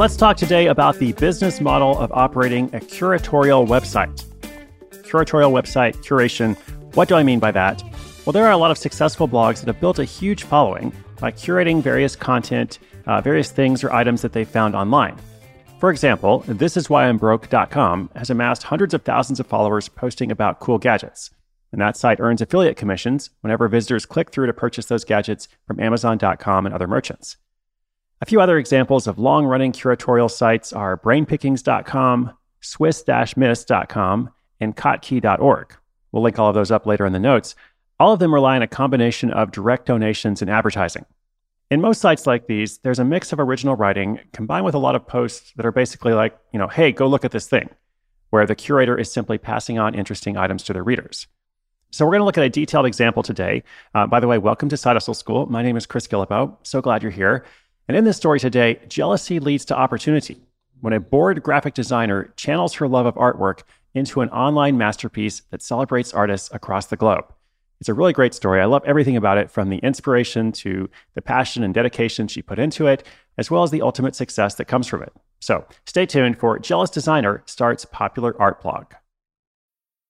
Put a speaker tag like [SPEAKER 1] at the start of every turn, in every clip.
[SPEAKER 1] Let's talk today about the business model of operating a curatorial website. Curatorial website curation. What do I mean by that? Well, there are a lot of successful blogs that have built a huge following by curating various content, uh, various things or items that they found online. For example, this is why thisiswhyimbroke.com has amassed hundreds of thousands of followers posting about cool gadgets. And that site earns affiliate commissions whenever visitors click through to purchase those gadgets from Amazon.com and other merchants. A few other examples of long running curatorial sites are brainpickings.com, swiss miss.com, and kottke.org. We'll link all of those up later in the notes. All of them rely on a combination of direct donations and advertising. In most sites like these, there's a mix of original writing combined with a lot of posts that are basically like, you know, hey, go look at this thing, where the curator is simply passing on interesting items to their readers. So we're going to look at a detailed example today. Uh, by the way, welcome to Side Hustle School. My name is Chris Guillebeau. So glad you're here. And in this story today, jealousy leads to opportunity when a bored graphic designer channels her love of artwork into an online masterpiece that celebrates artists across the globe. It's a really great story. I love everything about it from the inspiration to the passion and dedication she put into it, as well as the ultimate success that comes from it. So stay tuned for Jealous Designer starts popular art blog.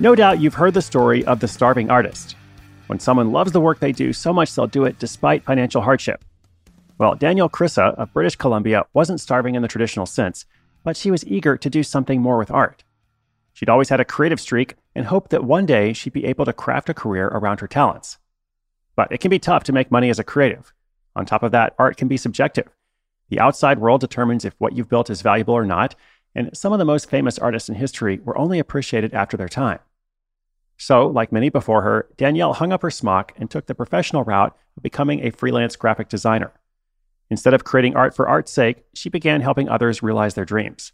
[SPEAKER 1] No doubt you've heard the story of the starving artist. When someone loves the work they do so much they'll do it despite financial hardship. Well, Danielle Krysa of British Columbia wasn't starving in the traditional sense, but she was eager to do something more with art. She'd always had a creative streak and hoped that one day she'd be able to craft a career around her talents. But it can be tough to make money as a creative. On top of that, art can be subjective. The outside world determines if what you've built is valuable or not, and some of the most famous artists in history were only appreciated after their time. So, like many before her, Danielle hung up her smock and took the professional route of becoming a freelance graphic designer. Instead of creating art for art's sake, she began helping others realize their dreams.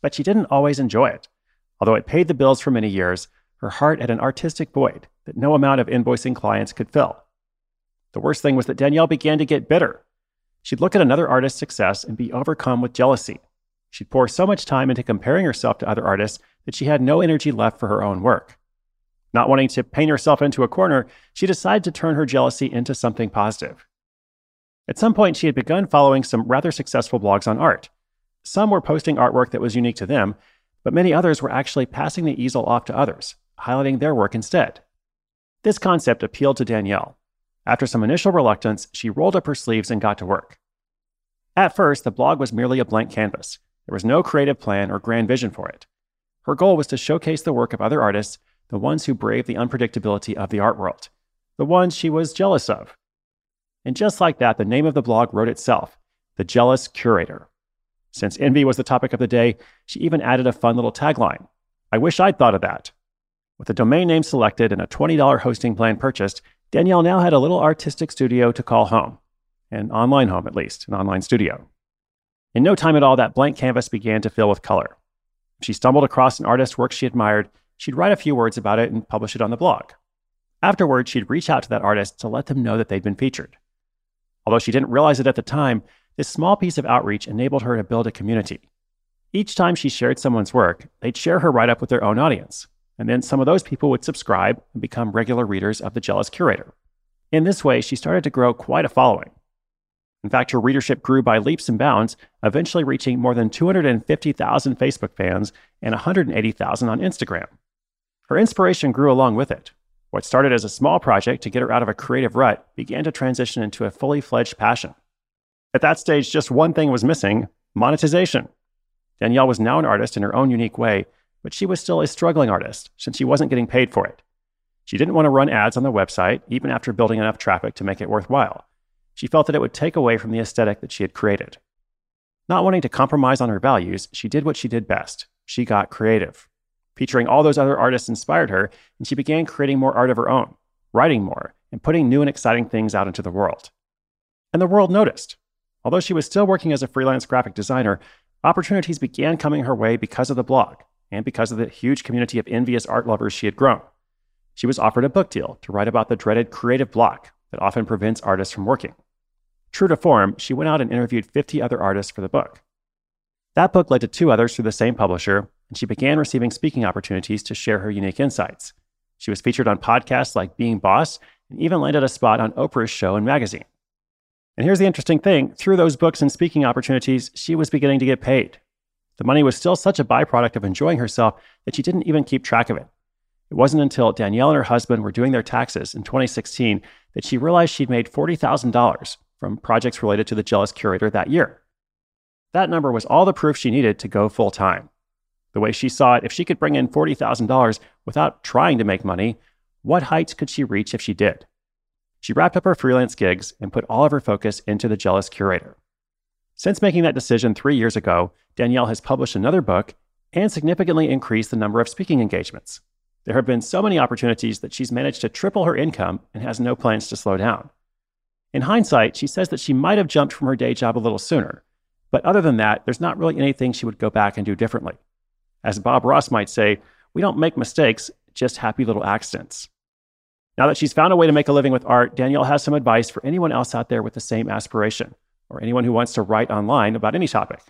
[SPEAKER 1] But she didn't always enjoy it. Although it paid the bills for many years, her heart had an artistic void that no amount of invoicing clients could fill. The worst thing was that Danielle began to get bitter. She'd look at another artist's success and be overcome with jealousy. She'd pour so much time into comparing herself to other artists that she had no energy left for her own work. Not wanting to paint herself into a corner, she decided to turn her jealousy into something positive. At some point, she had begun following some rather successful blogs on art. some were posting artwork that was unique to them, but many others were actually passing the easel off to others, highlighting their work instead. This concept appealed to Danielle. After some initial reluctance, she rolled up her sleeves and got to work. At first, the blog was merely a blank canvas. There was no creative plan or grand vision for it. Her goal was to showcase the work of other artists, the ones who braved the unpredictability of the art world, the ones she was jealous of. And just like that, the name of the blog wrote itself The Jealous Curator. Since envy was the topic of the day, she even added a fun little tagline I wish I'd thought of that. With the domain name selected and a $20 hosting plan purchased, Danielle now had a little artistic studio to call home, an online home at least, an online studio. In no time at all, that blank canvas began to fill with color. She stumbled across an artist's work she admired, she'd write a few words about it and publish it on the blog. Afterwards, she'd reach out to that artist to let them know that they'd been featured. Although she didn't realize it at the time, this small piece of outreach enabled her to build a community. Each time she shared someone's work, they'd share her write up with their own audience, and then some of those people would subscribe and become regular readers of The Jealous Curator. In this way, she started to grow quite a following. In fact, her readership grew by leaps and bounds, eventually reaching more than 250,000 Facebook fans and 180,000 on Instagram. Her inspiration grew along with it. What started as a small project to get her out of a creative rut began to transition into a fully fledged passion. At that stage, just one thing was missing monetization. Danielle was now an artist in her own unique way, but she was still a struggling artist since she wasn't getting paid for it. She didn't want to run ads on the website, even after building enough traffic to make it worthwhile. She felt that it would take away from the aesthetic that she had created. Not wanting to compromise on her values, she did what she did best she got creative. Featuring all those other artists inspired her, and she began creating more art of her own, writing more, and putting new and exciting things out into the world. And the world noticed. Although she was still working as a freelance graphic designer, opportunities began coming her way because of the blog and because of the huge community of envious art lovers she had grown. She was offered a book deal to write about the dreaded creative block that often prevents artists from working. True to form, she went out and interviewed 50 other artists for the book. That book led to two others through the same publisher, and she began receiving speaking opportunities to share her unique insights. She was featured on podcasts like Being Boss and even landed a spot on Oprah's show and magazine. And here's the interesting thing through those books and speaking opportunities, she was beginning to get paid. The money was still such a byproduct of enjoying herself that she didn't even keep track of it. It wasn't until Danielle and her husband were doing their taxes in 2016 that she realized she'd made $40,000 from projects related to the Jealous Curator that year. That number was all the proof she needed to go full time. The way she saw it, if she could bring in $40,000 without trying to make money, what heights could she reach if she did? She wrapped up her freelance gigs and put all of her focus into the Jealous Curator. Since making that decision three years ago, Danielle has published another book and significantly increased the number of speaking engagements. There have been so many opportunities that she's managed to triple her income and has no plans to slow down. In hindsight, she says that she might have jumped from her day job a little sooner, but other than that, there's not really anything she would go back and do differently. As Bob Ross might say, we don't make mistakes, just happy little accidents. Now that she's found a way to make a living with art, Danielle has some advice for anyone else out there with the same aspiration, or anyone who wants to write online about any topic.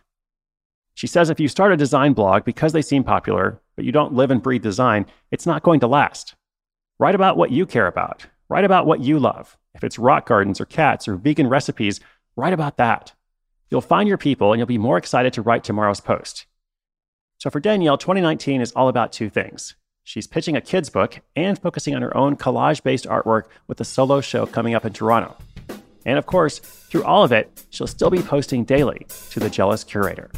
[SPEAKER 1] She says if you start a design blog because they seem popular, but you don't live and breathe design, it's not going to last. Write about what you care about. Write about what you love. If it's rock gardens or cats or vegan recipes, write about that. You'll find your people and you'll be more excited to write tomorrow's post. So for Danielle, 2019 is all about two things She's pitching a kid's book and focusing on her own collage based artwork with a solo show coming up in Toronto. And of course, through all of it, she'll still be posting daily to the Jealous Curator.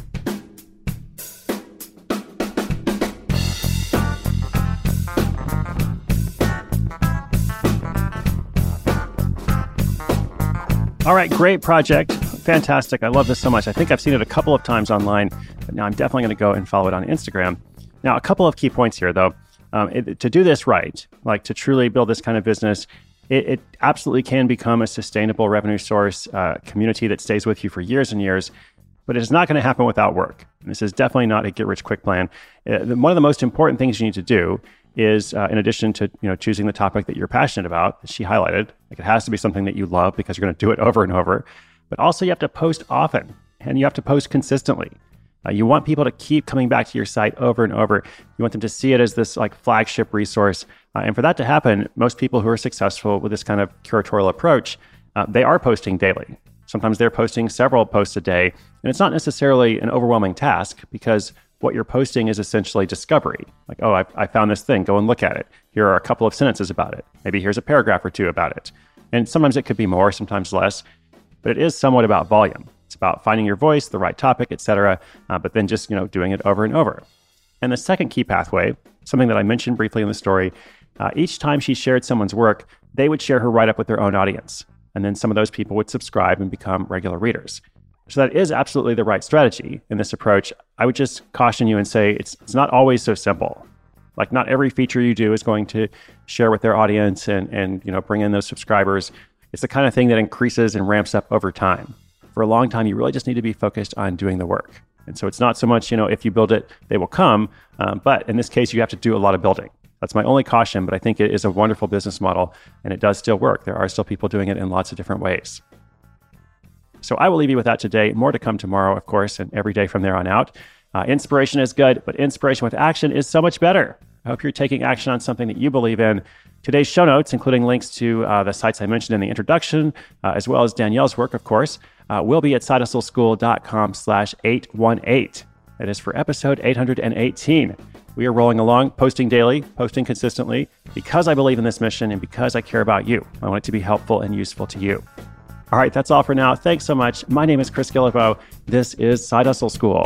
[SPEAKER 1] All right, great project. Fantastic. I love this so much. I think I've seen it a couple of times online, but now I'm definitely going to go and follow it on Instagram. Now, a couple of key points here, though. Um, it, to do this right, like to truly build this kind of business, it, it absolutely can become a sustainable revenue source, uh, community that stays with you for years and years. But it's not going to happen without work. This is definitely not a get rich quick plan. Uh, one of the most important things you need to do is, uh, in addition to you know choosing the topic that you're passionate about, she highlighted, like it has to be something that you love because you're going to do it over and over. But also, you have to post often and you have to post consistently. Uh, you want people to keep coming back to your site over and over. You want them to see it as this like flagship resource. Uh, and for that to happen, most people who are successful with this kind of curatorial approach, uh, they are posting daily. Sometimes they're posting several posts a day, and it's not necessarily an overwhelming task because what you're posting is essentially discovery. Like, oh, I, I, found this thing, go and look at it. Here are a couple of sentences about it. Maybe here's a paragraph or two about it. And sometimes it could be more, sometimes less, but it is somewhat about volume. It's about finding your voice, the right topic, etc. Uh, but then just you know doing it over and over. And the second key pathway, something that I mentioned briefly in the story, uh, each time she shared someone's work, they would share her write up with their own audience. And then some of those people would subscribe and become regular readers. So that is absolutely the right strategy in this approach. I would just caution you and say it's, it's not always so simple. Like not every feature you do is going to share with their audience and, and you know bring in those subscribers. It's the kind of thing that increases and ramps up over time. For a long time, you really just need to be focused on doing the work. And so it's not so much, you know, if you build it, they will come. Um, but in this case, you have to do a lot of building. That's my only caution, but I think it is a wonderful business model and it does still work. There are still people doing it in lots of different ways. So I will leave you with that today. More to come tomorrow, of course, and every day from there on out. Uh, inspiration is good, but inspiration with action is so much better. I hope you're taking action on something that you believe in. Today's show notes, including links to uh, the sites I mentioned in the introduction, uh, as well as Danielle's work, of course, uh, will be at sidehustleschool.com slash 818. That is for episode 818. We are rolling along, posting daily, posting consistently, because I believe in this mission and because I care about you. I want it to be helpful and useful to you. All right, that's all for now. Thanks so much. My name is Chris Guillebeau. This is Side Hustle School.